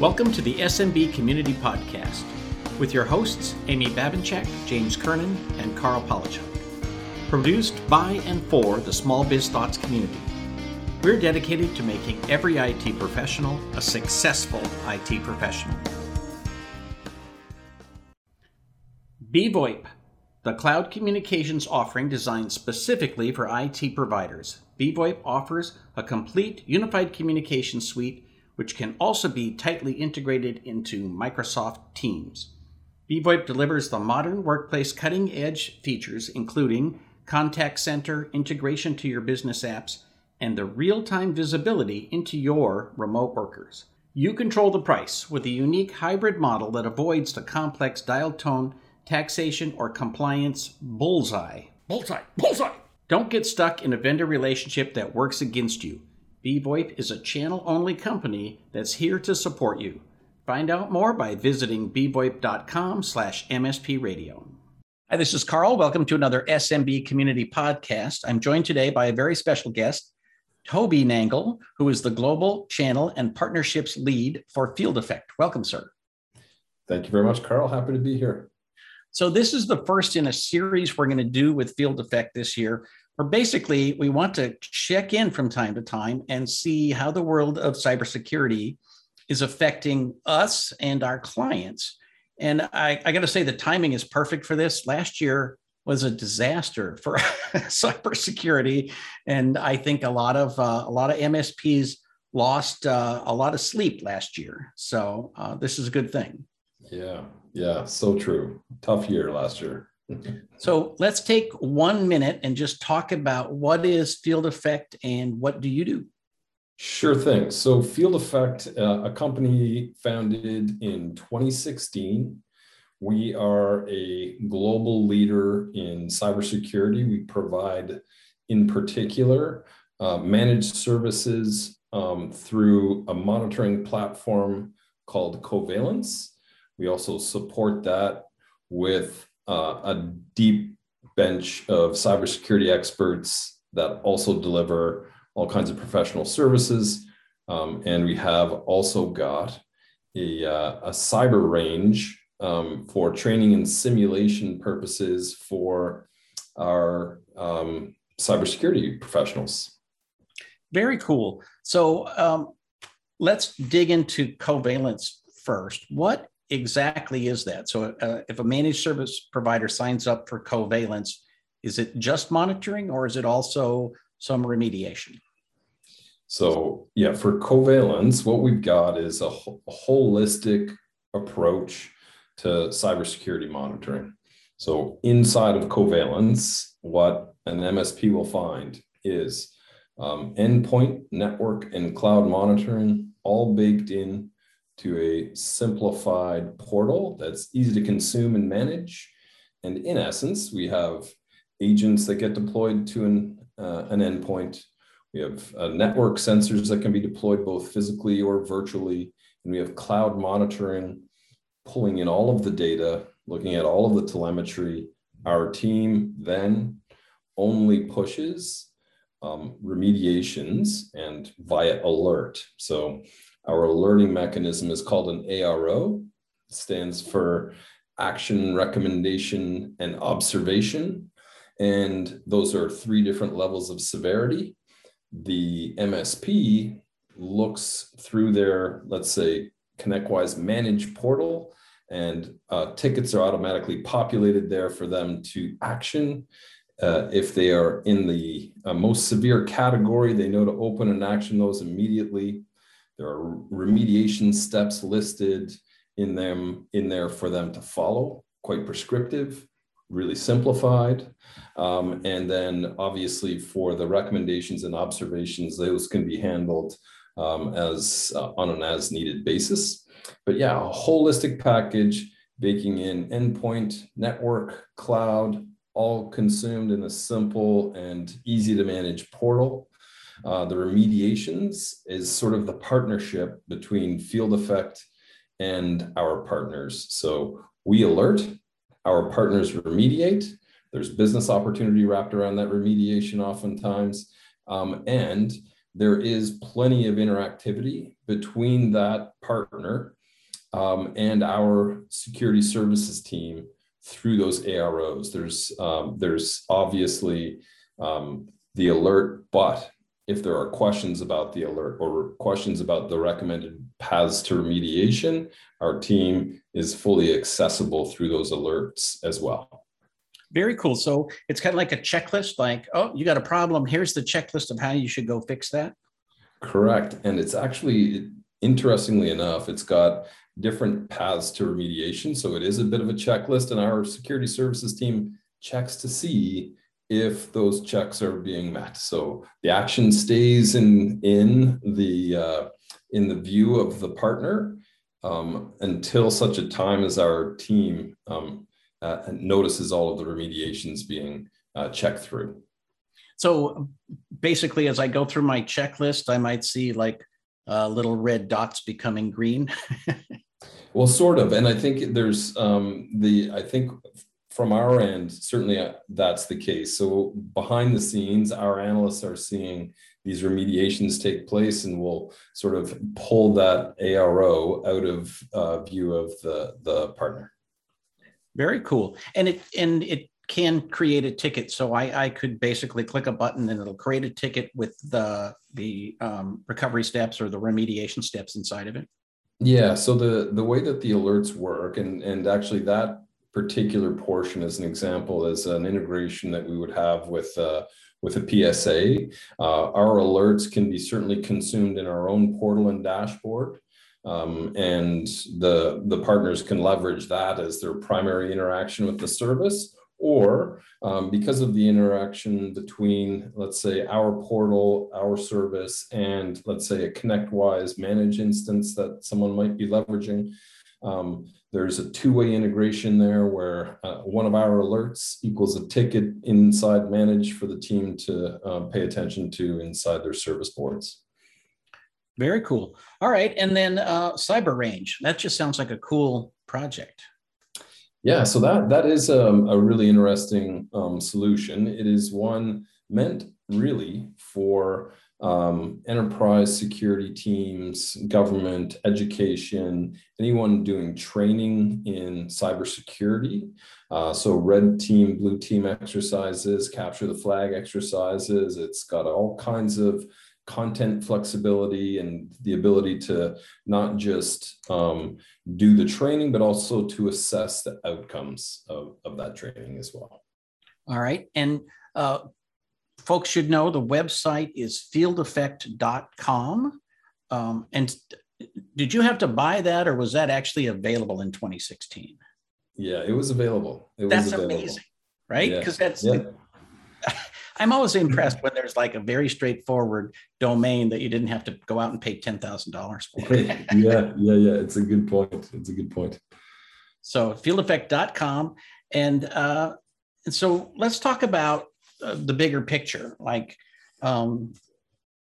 Welcome to the SMB Community Podcast with your hosts, Amy Babinchak, James Kernan, and Karl Palachuk. Produced by and for the Small Biz Thoughts community. We're dedicated to making every IT professional a successful IT professional. BVoIP, the cloud communications offering designed specifically for IT providers. BVoIP offers a complete unified communication suite which can also be tightly integrated into Microsoft Teams. BVoIP delivers the modern workplace cutting edge features, including contact center, integration to your business apps, and the real time visibility into your remote workers. You control the price with a unique hybrid model that avoids the complex dial tone, taxation, or compliance bullseye. Bullseye! Bullseye! Don't get stuck in a vendor relationship that works against you. BVoIP is a channel only company that's here to support you. Find out more by visiting bvoip.com slash mspradio. Hi, this is Karl. Welcome to another SMB Community Podcast. I'm joined today by a very special guest, Toby Nangle, who is the Global Channel and Partnerships Lead for Field Effect. Welcome, sir. Thank you very much, Karl. Happy to be here. So, this is the first in a series we're going to do with Field Effect this year or basically we want to check in from time to time and see how the world of cybersecurity is affecting us and our clients. And I, I got to say, the timing is perfect for this. Last year was a disaster for cybersecurity, and I think a lot of uh, a lot of MSPs lost uh, a lot of sleep last year. So uh, this is a good thing. Yeah, yeah, so true. Tough year last year. So let's take one minute and just talk about what is Field Effect and what do you do? Sure thing. So, Field Effect, uh, a company founded in 2016. We are a global leader in cybersecurity. We provide, in particular, uh, managed services um, through a monitoring platform called Covalence. We also support that with uh, a deep bench of cybersecurity experts that also deliver all kinds of professional services. Um, and we have also got a, uh, a cyber range um, for training and simulation purposes for our um, cybersecurity professionals. Very cool. So um, let's dig into covalence first. What exactly is that? So, uh, if a managed service provider signs up for Covalence, is it just monitoring or is it also some remediation? So, yeah, for Covalence, what we've got is a, a holistic approach to cybersecurity monitoring. So, inside of Covalence, what an MSP will find is um, endpoint, network, and cloud monitoring all baked in to a simplified portal that's easy to consume and manage. And in essence, we have agents that get deployed to an, uh, an endpoint. We have uh, network sensors that can be deployed both physically or virtually. And we have cloud monitoring, pulling in all of the data, looking at all of the telemetry. Our team then only pushes um, remediations and via alert. So our learning mechanism is called an ARO. It stands for action, recommendation, and observation. And those are three different levels of severity. The MSP looks through their, let's say, ConnectWise Manage portal, and uh, tickets are automatically populated there for them to action. Uh, if they are in the uh, most severe category, they know to open and action those immediately. There are remediation steps listed in them in there for them to follow, quite prescriptive, really simplified. Um, and then obviously for the recommendations and observations, those can be handled um, as uh, on an as needed basis. But yeah, a holistic package baking in endpoint, network, cloud, all consumed in a simple and easy to manage portal. Uh, the remediations is sort of the partnership between Field Effect and our partners. So we alert, our partners remediate. There's business opportunity wrapped around that remediation oftentimes. Um, and there is plenty of interactivity between that partner um, and our security services team through those AROs. There's um, there's obviously um, the alert, but if there are questions about the alert or questions about the recommended paths to remediation, our team is fully accessible through those alerts as well. Very cool. So it's kind of like a checklist, like, oh, you got a problem. Here's the checklist of how you should go fix that. Correct. And it's actually, interestingly enough, it's got different paths to remediation. So it is a bit of a checklist, and our security services team checks to see if those checks are being met. So the action stays in in the uh, in the view of the partner um, until such a time as our team um, uh, notices all of the remediations being uh, checked through. So basically, as I go through my checklist, I might see like uh, little red dots becoming green. well, sort of, and I think there's um, the I think from our end, certainly uh, that's the case. So behind the scenes, our analysts are seeing these remediations take place, and we'll sort of pull that ARO out of uh, view of the the partner. Very cool, and it and it can create a ticket. So I I could basically click a button and it'll create a ticket with the the um, recovery steps or the remediation steps inside of it. Yeah. So the the way that the alerts work, and and actually that particular portion as an example is an integration that we would have with uh, with a PSA. Uh, our alerts can be certainly consumed in our own portal and dashboard. Um, and the, the partners can leverage that as their primary interaction with the service or um, because of the interaction between, let's say, our portal, our service, and let's say a ConnectWise manage instance that someone might be leveraging, um, there's a two-way integration there where uh, one of our alerts equals a ticket inside manage for the team to um, pay attention to inside their service boards. Very cool. All right, and then uh, Cyber Range. That just sounds like a cool project. Yeah, so that that is um, a really interesting um, solution. It is one meant really for um, enterprise security teams, government, education, anyone doing training in cybersecurity. Uh, so red team, blue team exercises, capture the flag exercises. It's got all kinds of content flexibility and the ability to not just um, do the training, but also to assess the outcomes of, of that training as well. All right. And uh, folks should know the website is fieldeffect.com. Um, and did you have to buy that or was that actually available in 2016? Yeah, it was available. It that's was available. amazing, right? Because yeah. that's yeah. I'm always impressed when there's like a very straightforward domain that you didn't have to go out and pay ten thousand dollars for. yeah, yeah, yeah. It's a good point. It's a good point. So fieldeffect.com. And uh, and so let's talk about the bigger picture, like um,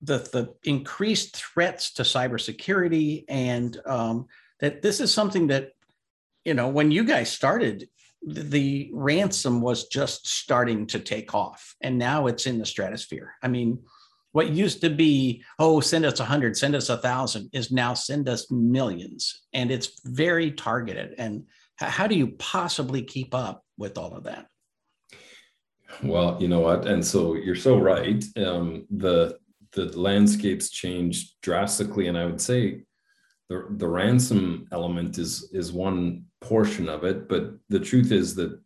the the increased threats to cybersecurity, and um, that this is something that you know when you guys started, the ransom was just starting to take off and now it's in the stratosphere. I mean what used to be oh send us a hundred send us a thousand is now send us millions and it's very targeted. And how do you possibly keep up with all of that well you know what? And so you're so right. Um, the the landscapes changed drastically. And i would say the, the ransom element is is one portion of it. But the truth is that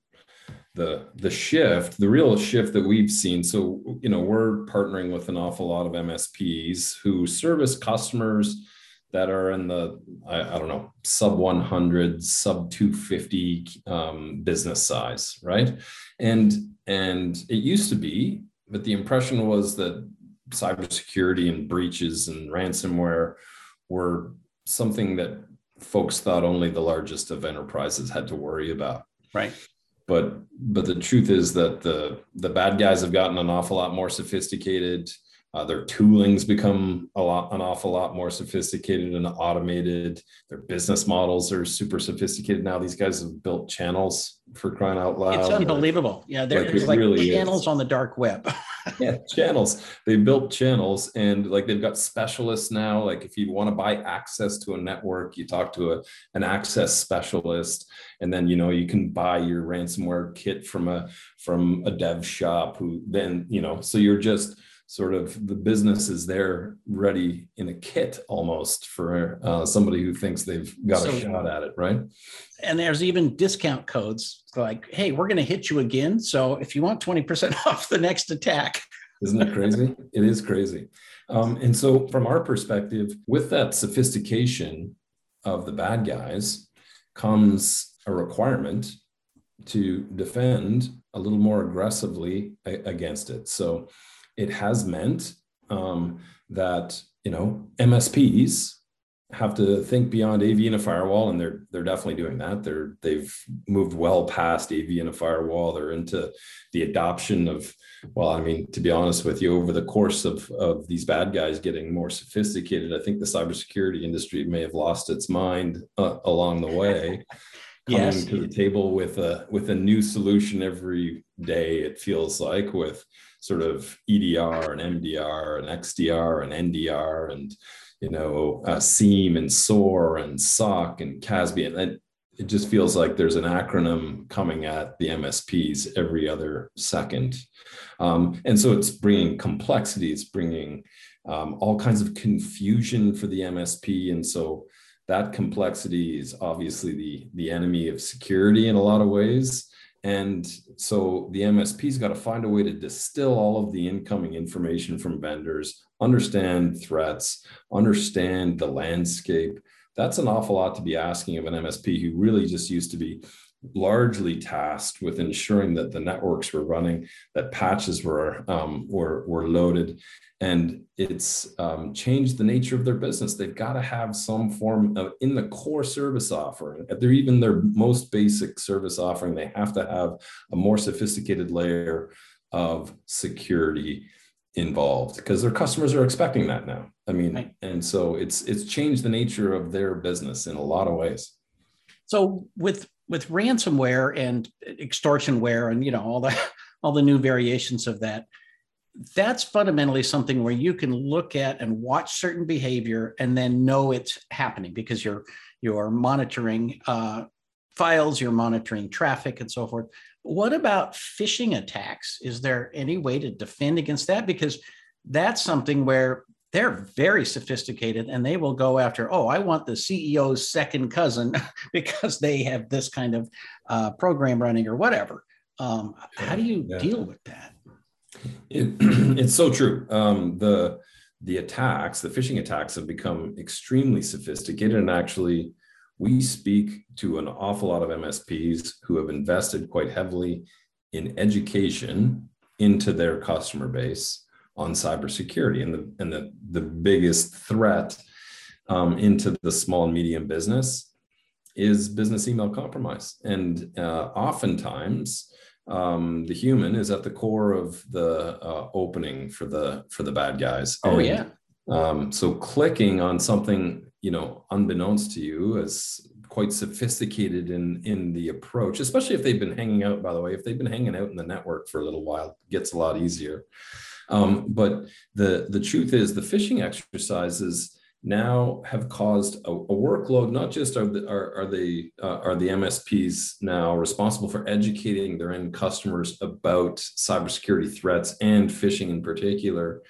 the the shift the real shift that we've seen so you know we're partnering with an awful lot of msps who service customers that are in the i, I don't know sub 100 sub 250 um, business size right? And and it used to be but the impression was that cybersecurity and breaches and ransomware were something that folks thought only the largest of enterprises had to worry about. Right. But but the truth is that the the bad guys have gotten an awful lot more sophisticated. Uh, their toolings become a lot an awful lot more sophisticated and automated. Their business models are super sophisticated now. These guys have built channels for crying out loud. It's unbelievable. Yeah, there's like, like really channels is. on the dark web. yeah, channels. They built channels and like they've got specialists now. Like if you want to buy access to a network, you talk to a, an access specialist and then you know you can buy your ransomware kit from a from a dev shop who then you know so you're just sort of the business is there ready in a kit almost for uh, somebody who thinks they've got so, a shot at it right? And there's even discount codes like hey we're going to hit you again so if you want 20% off the next attack. Isn't it crazy? It is crazy. Um, and so from our perspective with that sophistication of the bad guys comes a requirement to defend a little more aggressively against it. So it has meant um, that you know MSPs have to think beyond AV and a firewall, and they're they're definitely doing that. They're they've moved well past AV and a firewall. They're into the adoption of well, I mean, to be honest with you, over the course of of these bad guys getting more sophisticated, I think the cybersecurity industry may have lost its mind uh, along the way. Coming yes. to the table with a with a new solution every day, it feels like with sort of EDR and MDR and XDR and NDR and you know uh, SIEM and SOAR and SOC and CASB and it just feels like there's an acronym coming at the MSPs every other second, um, and so it's bringing complexity. It's bringing um, all kinds of confusion for the MSP, and so that complexity is obviously the the enemy of security in a lot of ways. And so the MSP's got to find a way to distill all of the incoming information from vendors, understand threats, understand the landscape. That's an awful lot to be asking of an MSP who really just used to be largely tasked with ensuring that the networks were running, that patches were um, were, were loaded, and it's um, changed the nature of their business. They've got to have some form of in the core service offering. They're even their most basic service offering. They have to have a more sophisticated layer of security involved because their customers are expecting that now. I mean, right. and so it's it's changed the nature of their business in a lot of ways. So with with ransomware and extortionware and you know all the all the new variations of that that's fundamentally something where you can look at and watch certain behavior and then know it's happening because you're you're monitoring uh, files, you're monitoring traffic, and so forth. What about phishing attacks? Is there any way to defend against that? Because that's something where they're very sophisticated and they will go after, oh, I want the CEO's second cousin because they have this kind of uh, program running or whatever. Um, how do you yeah. deal with that? It, it's so true. Um, the the attacks, the phishing attacks, have become extremely sophisticated, and actually, we speak to an awful lot of MSPs who have invested quite heavily in education into their customer base on cybersecurity, and the and the the biggest threat um, into the small and medium business is business email compromise, and uh, oftentimes um, the human is at the core of the uh, opening for the for the bad guys. Oh and, yeah. Um, so clicking on something you know unbeknownst to you is quite sophisticated in in the approach, especially if they've been hanging out. By the way, if they've been hanging out in the network for a little while, it gets a lot easier. Um, but the the truth is, the phishing exercises now have caused a, a workload. Not just are the, are, are the uh, are the MSPs now responsible for educating their end customers about cybersecurity threats and phishing in particular,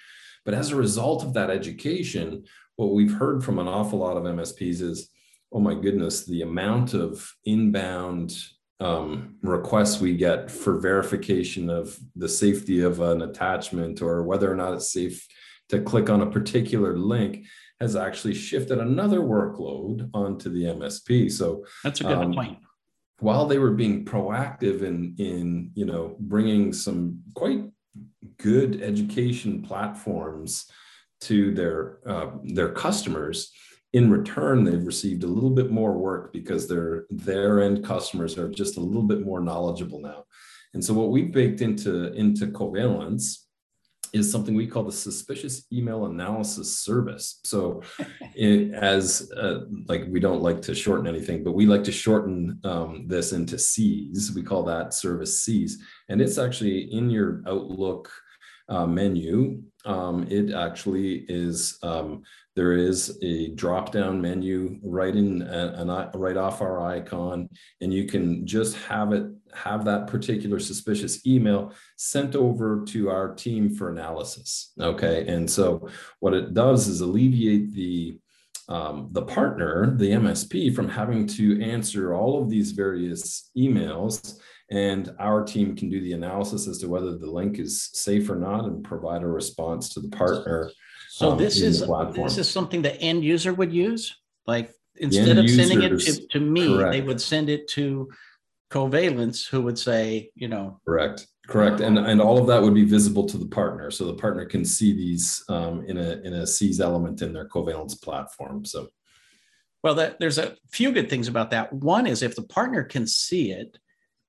but as a result of that education, what we've heard from an awful lot of MSPs is, oh my goodness, the amount of inbound um, requests we get for verification of the safety of an attachment or whether or not it's safe to click on a particular link has actually shifted another workload onto the MSP. So that's a good um, point. While they were being proactive in in you know bringing some quite good education platforms to their uh, their customers, in return they've received a little bit more work because their their end customers are just a little bit more knowledgeable now. And so what we baked into into Covalence is something we call the suspicious email analysis service. So, it, as uh, like we don't like to shorten anything, but we like to shorten um, this into SEAS. We call that service SEAS, and it's actually in your Outlook uh, menu. Um, it actually is um, there is a drop down menu right in and right off our icon, and you can just have it have that particular suspicious email sent over to our team for analysis. Okay, and so what it does is alleviate the um, the partner, the MSP, from having to answer all of these various emails and our team can do the analysis as to whether the link is safe or not and provide a response to the partner so um, this is this is something the end user would use. Like instead of sending it to, to me, correct. they would send it to Covalence, who would say, you know, correct, correct, and and all of that would be visible to the partner, so the partner can see these um, in a in a SEAS element in their Covalence platform. So, well, that, there's a few good things about that. One is if the partner can see it,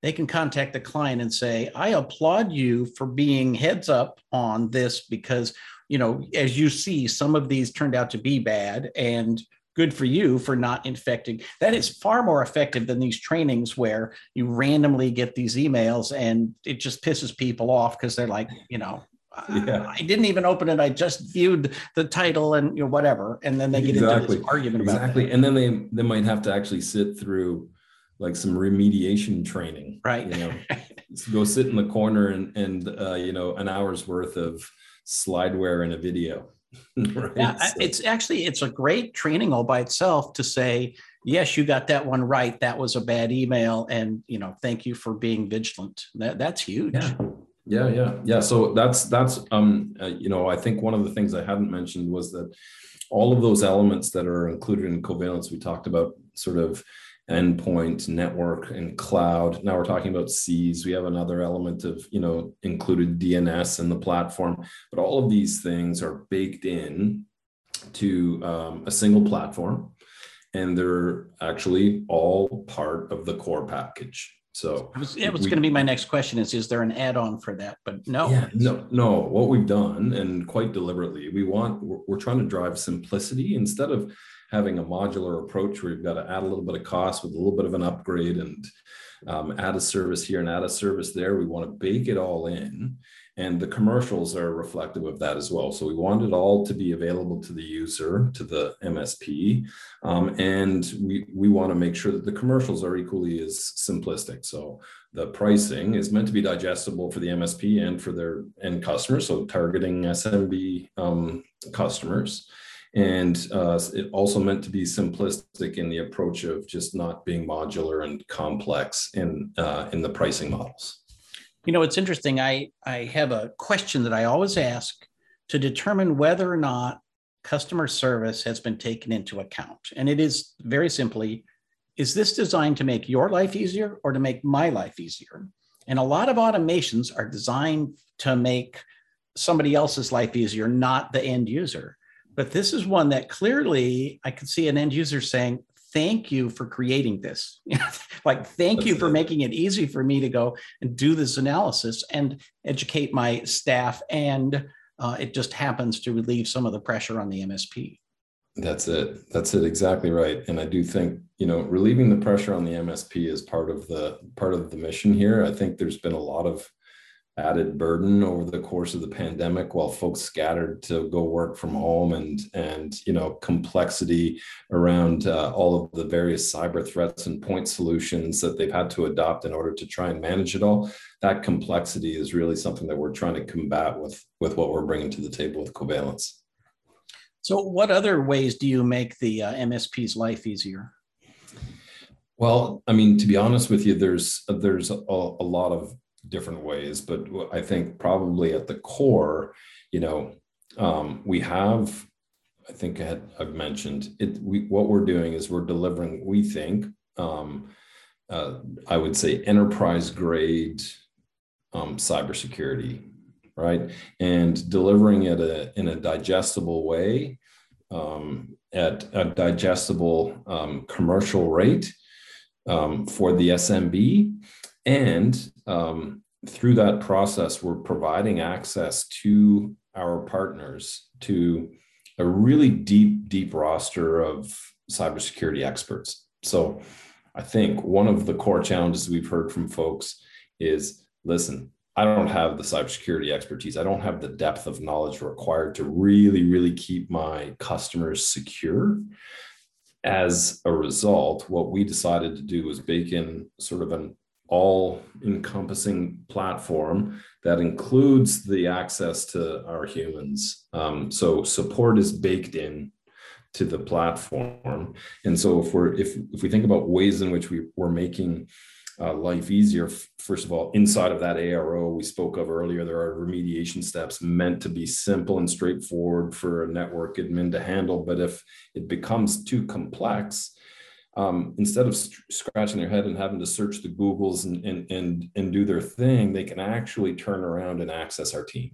they can contact the client and say, I applaud you for being heads up on this because you know, as you see, some of these turned out to be bad and good for you for not infecting. That is far more effective than these trainings where you randomly get these emails and it just pisses people off because they're like, you know, ah, yeah. I didn't even open it. I just viewed the title and you know whatever, and then they get exactly. into this argument about exactly. And then they they might have to actually sit through like some remediation training, right? You know, go sit in the corner and and uh, you know an hour's worth of slideware in a video. right? Yeah, so. it's actually it's a great training all by itself to say, yes, you got that one right. That was a bad email, and you know, thank you for being vigilant. That that's huge. Yeah. Yeah, yeah, yeah. So that's that's um, uh, you know, I think one of the things I hadn't mentioned was that all of those elements that are included in covalence we talked about sort of endpoint network and cloud. Now we're talking about SEAS. We have another element of you know included dns in the platform. But all of these things are baked in to um, a single platform and they're actually all part of the core package. So it was, it was going to be my next question is is there an add-on for that? But no. Yeah, no no. What we've done and quite deliberately we want we're, we're trying to drive simplicity instead of having a modular approach where you've got to add a little bit of cost with a little bit of an upgrade and um, add a service here and add a service there. We want to bake it all in. And the commercials are reflective of that as well. So we want it all to be available to the user, to the MSP. Um, and we, we want to make sure that the commercials are equally as simplistic. So the pricing is meant to be digestible for the MSP and for their end customers. So targeting SMB um, customers and uh, it also meant to be simplistic in the approach of just not being modular and complex in uh, in the pricing models. You know, it's interesting. I I have a question that I always ask to determine whether or not customer service has been taken into account, and it is very simply: is this designed to make your life easier or to make my life easier? And a lot of automations are designed to make somebody else's life easier, not the end user. But this is one that clearly I could see an end user saying, thank you for creating this. like, thank That's you for it. making it easy for me to go and do this analysis and educate my staff. And uh, it just happens to relieve some of the pressure on the MSP. That's it. That's it. Exactly right. And I do think, you know, relieving the pressure on the MSP is part of the part of the mission here. I think there's been a lot of added burden over the course of the pandemic while folks scattered to go work from home and and you know complexity around uh, all of the various cyber threats and point solutions that they've had to adopt in order to try and manage it all. That complexity is really something that we're trying to combat with with what we're bringing to the table with covalence. So what other ways do you make the uh, msp's life easier? Well i mean to be honest with you there's there's a, a lot of different ways. But I think probably at the core, you know, um, we have, I think I had, I've mentioned it. We, what we're doing is we're delivering, we think, um, uh, I would say enterprise grade um, cybersecurity, right? And delivering it a, in a digestible way um, at a digestible um, commercial rate um, for the SMB and um, through that process, we're providing access to our partners to a really deep, deep roster of cybersecurity experts. So I think one of the core challenges we've heard from folks is listen, I don't have the cybersecurity expertise. I don't have the depth of knowledge required to really, really keep my customers secure. As a result, what we decided to do was bake in sort of an all encompassing platform that includes the access to our humans. Um, so support is baked in to the platform. And so if we're if if we think about ways in which we, we're making uh, life easier. First of all, inside of that ARO we spoke of earlier, there are remediation steps meant to be simple and straightforward for a network admin to handle. But if it becomes too complex, um, instead of scratching their head and having to search the Googles and, and, and, and do their thing, they can actually turn around and access our team.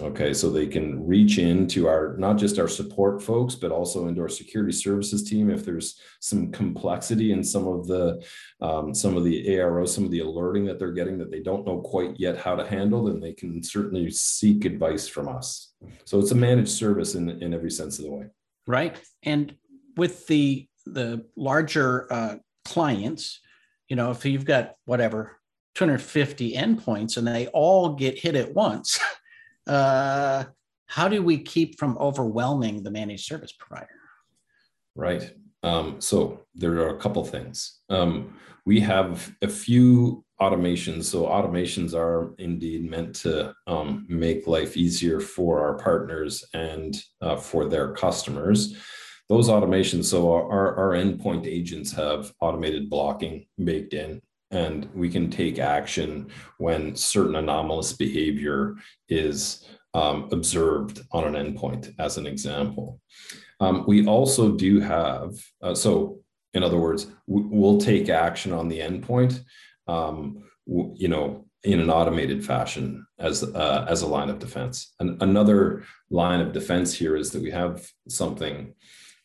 Okay, so they can reach into our not just our support folks, but also into our security services team if there's some complexity in some of the um, some of the ARO, some of the alerting that they're getting that they don't know quite yet how to handle, then they can certainly seek advice from us. So it's a managed service in in every sense of the way. Right, and with the the larger uh, clients, you know, if you've got whatever 250 endpoints and they all get hit at once. uh, how do we keep from overwhelming the managed service provider? Right. Um, so there are a couple things. Um, we have a few automations. So automations are indeed meant to um, make life easier for our partners and uh, for their customers. Those automations, so our, our endpoint agents have automated blocking baked in and we can take action when certain anomalous behavior is um, observed on an endpoint, as an example. Um, we also do have, uh, so in other words, we'll take action on the endpoint, um, you know, in an automated fashion as uh, as a line of defense. And another line of defense here is that we have something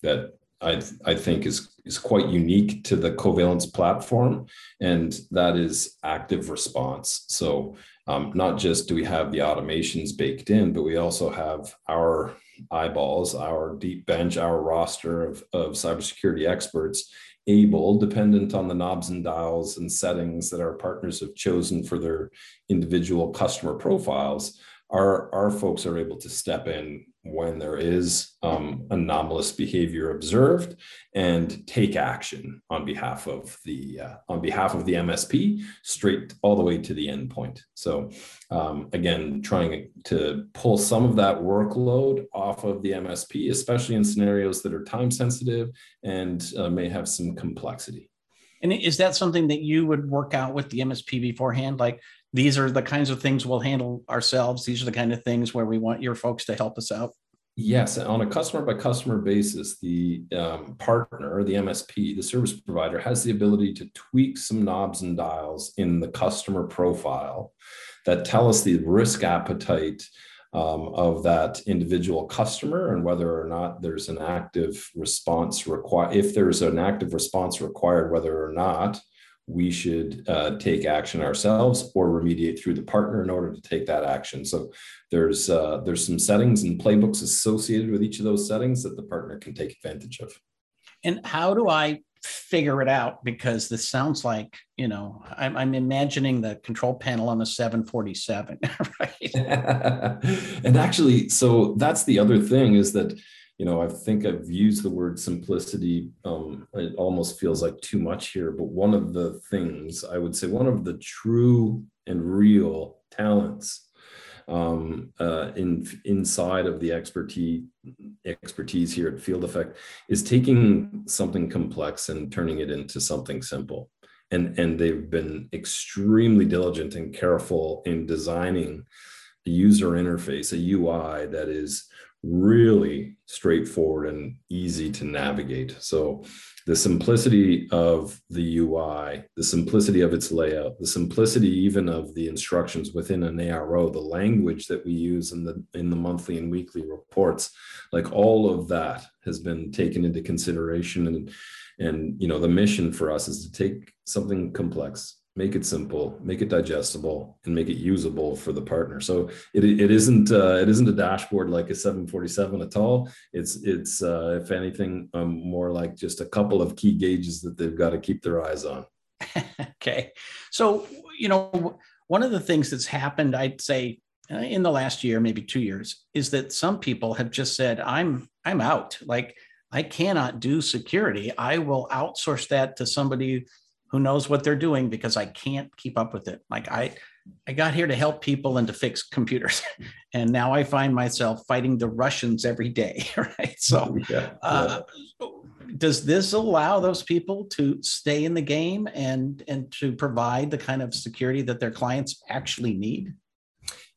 that I, I think is, is quite unique to the Covalence platform, and that is active response. So um, not just do we have the automations baked in, but we also have our eyeballs, our deep bench, our roster of, of cybersecurity experts able, dependent on the knobs and dials and settings that our partners have chosen for their individual customer profiles, our, our folks are able to step in when there is um, anomalous behavior observed and take action on behalf of the uh, on behalf of the MSP straight all the way to the endpoint. So um, again, trying to pull some of that workload off of the MSP, especially in scenarios that are time sensitive and uh, may have some complexity. And is that something that you would work out with the MSP beforehand? Like these are the kinds of things we'll handle ourselves. These are the kind of things where we want your folks to help us out. Yes, on a customer by customer basis, the um, partner, the MSP, the service provider has the ability to tweak some knobs and dials in the customer profile that tell us the risk appetite um, of that individual customer and whether or not there's an active response required. If there's an active response required, whether or not we should uh, take action ourselves or remediate through the partner in order to take that action. So there's uh, there's some settings and playbooks associated with each of those settings that the partner can take advantage of. And how do I figure it out? Because this sounds like you know I'm, I'm imagining the control panel on a 747, right? and actually, so that's the other thing is that you know, I think I've used the word simplicity. Um, it almost feels like too much here, but one of the things I would say, one of the true and real talents um, uh, in inside of the expertise expertise here at Field Effect is taking something complex and turning it into something simple. And and they've been extremely diligent and careful in designing a user interface, a UI that is really straightforward and easy to navigate. So the simplicity of the UI, the simplicity of its layout, the simplicity even of the instructions within an ARO, the language that we use in the in the monthly and weekly reports, like all of that has been taken into consideration and and you know the mission for us is to take something complex make it simple, make it digestible, and make it usable for the partner. So it, it isn't uh, it isn't a dashboard like a 747 at all. It's it's uh, if anything um, more like just a couple of key gauges that they've got to keep their eyes on. okay, so you know one of the things that's happened, I'd say uh, in the last year, maybe two years, is that some people have just said, "I'm I'm out." Like I cannot do security. I will outsource that to somebody who knows what they're doing because I can't keep up with it. Like I, I got here to help people and to fix computers, and now I find myself fighting the Russians every day. Right. So, yeah, uh, does this allow those people to stay in the game and and to provide the kind of security that their clients actually need?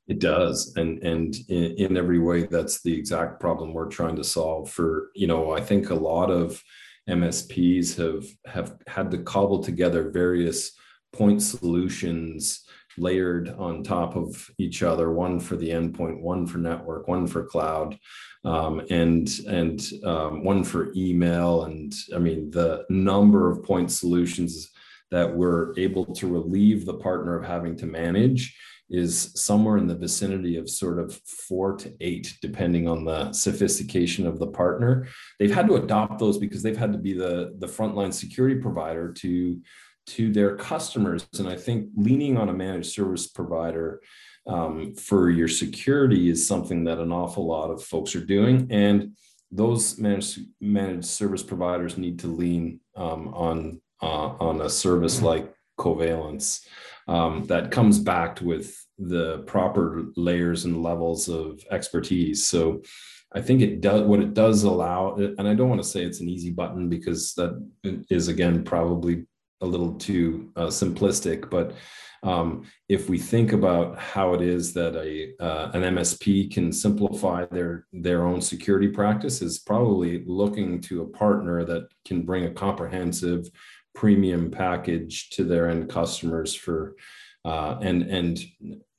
It does, and and in, in every way, that's the exact problem we're trying to solve. For you know, I think a lot of MSPs have have had to cobble together various point solutions layered on top of each other one for the endpoint one for network one for cloud um, and and um, one for email. And i mean the number of point solutions that we're able to relieve the partner of having to manage is somewhere in the vicinity of sort of four to eight, depending on the sophistication of the partner. They've had to adopt those because they've had to be the, the frontline security provider to, to their customers. And I think leaning on a managed service provider um, for your security is something that an awful lot of folks are doing. And those managed, managed service providers need to lean um, on, uh, on a service like Covalence um, that comes backed with the proper layers and levels of expertise. So I think it does what it does allow, and I don't want to say it's an easy button because that is again probably a little too uh, simplistic. But um, if we think about how it is that a uh, an MSP can simplify their their own security practice, is probably looking to a partner that can bring a comprehensive premium package to their end customers for uh, and and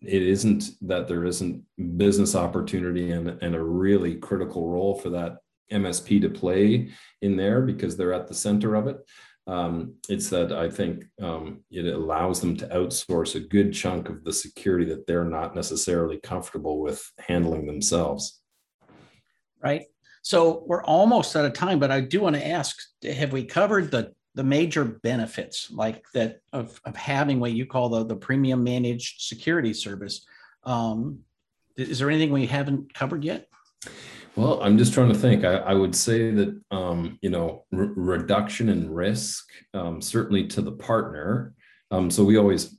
it isn't that there isn't business opportunity and, and a really critical role for that MSP to play in there because they're at the center of it. Um, it's that I think um, it allows them to outsource a good chunk of the security that they're not necessarily comfortable with handling themselves. Right. So we're almost out of time, but I do want to ask: Have we covered the the major benefits like that of, of having what you call the, the premium managed security service. Um, is there anything we haven't covered yet? Well i'm just trying to think. I, I would say that um, you know reduction in risk um, certainly to the partner. Um, so we always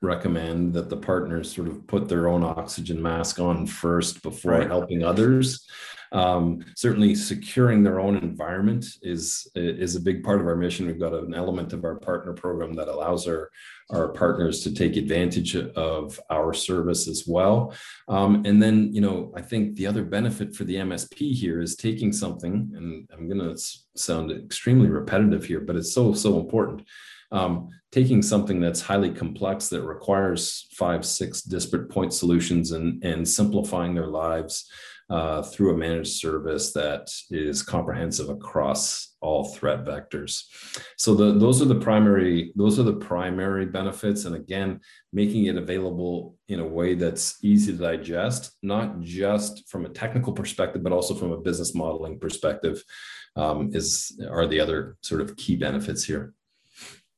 recommend that the partners sort of put their own oxygen mask on first before right. helping others um, certainly, securing their own environment is is a big part of our mission. We've got an element of our partner program that allows our our partners to take advantage of our service as well. Um, and then, you know, I think the other benefit for the MSP here is taking something, and I'm going to sound extremely repetitive here, but it's so so important. Um, taking something that's highly complex that requires five, six disparate point solutions and, and simplifying their lives uh, through a managed service that is comprehensive across all threat vectors. So the, those are the primary those are the primary benefits, and again, making it available in a way that's easy to digest, not just from a technical perspective, but also from a business modeling perspective, um, is are the other sort of key benefits here.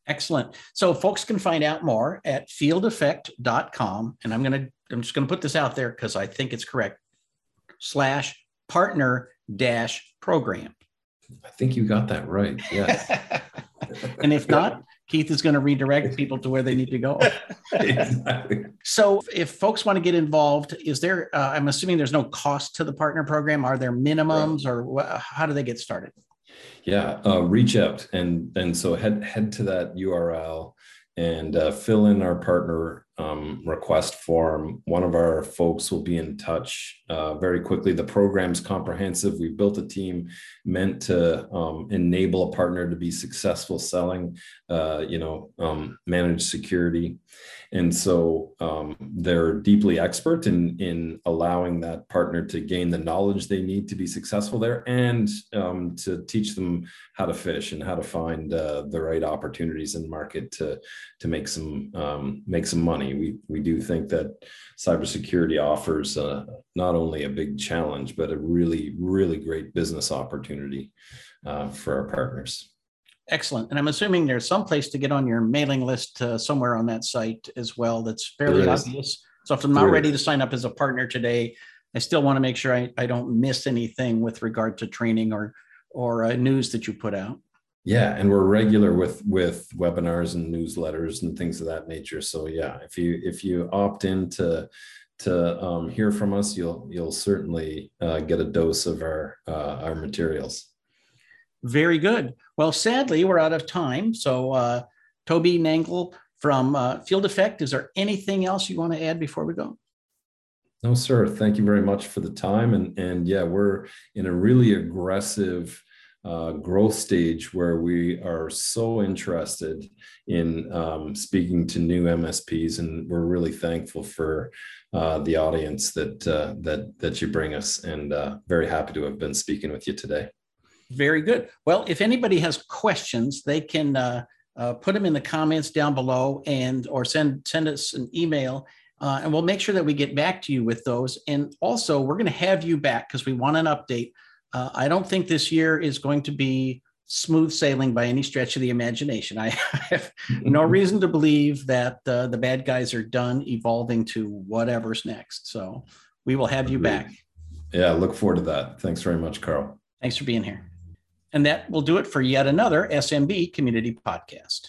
Excellent. So folks can find out more at fieldeffect.com. And I'm going to, I'm just going to put this out there because I think it's correct slash partner dash program. I think you got that right. Yeah. and if not, Keith is going to redirect people to where they need to go. exactly. So, if folks want to get involved, is there? Uh, I'm assuming there's no cost to the partner program. Are there minimums, right. or wh- how do they get started? Yeah, uh, reach out and and so head head to that URL and uh, fill in our partner um, request form. One of our folks will be in touch uh, very quickly. The program's comprehensive. We've built a team meant to um, enable a partner to be successful selling, uh, you know, um, managed security. And so um, they're deeply expert in, in allowing that partner to gain the knowledge they need to be successful there and um, to teach them how to fish and how to find uh, the right opportunities in the market to, to make some um, make some money. We, we do think that cybersecurity offers uh, not only a big challenge, but a really, really great business opportunity uh, for our partners. Excellent. And I'm assuming there's some place to get on your mailing list uh, somewhere on that site as well. That's fairly obvious. So if I'm not ready to sign up as a partner today, I still want to make sure I, I don't miss anything with regard to training or or uh, news that you put out. Yeah, and we're regular with with webinars and newsletters and things of that nature. So yeah, if you if you opt in to um, hear from us, you'll you'll certainly uh, get a dose of our uh, our materials. Very good. Well, sadly, we're out of time. So, uh, Toby Nangle from uh, Field Effect, is there anything else you want to add before we go? No, sir. Thank you very much for the time. And, and yeah, we're in a really aggressive uh, growth stage where we are so interested in um, speaking to new MSPs, and we're really thankful for uh, the audience that uh, that that you bring us, and uh, very happy to have been speaking with you today. Very good. Well, if anybody has questions, they can uh, uh, put them in the comments down below and or send send us an email uh, and we'll make sure that we get back to you with those. And also, we're going to have you back because we want an update. Uh, I don't think this year is going to be smooth sailing by any stretch of the imagination. I have no reason to believe that uh, the bad guys are done evolving to whatever's next. So we will have you back. Yeah, look forward to that. Thanks very much, Karl. Thanks for being here. And that will do it for yet another SMB Community Podcast.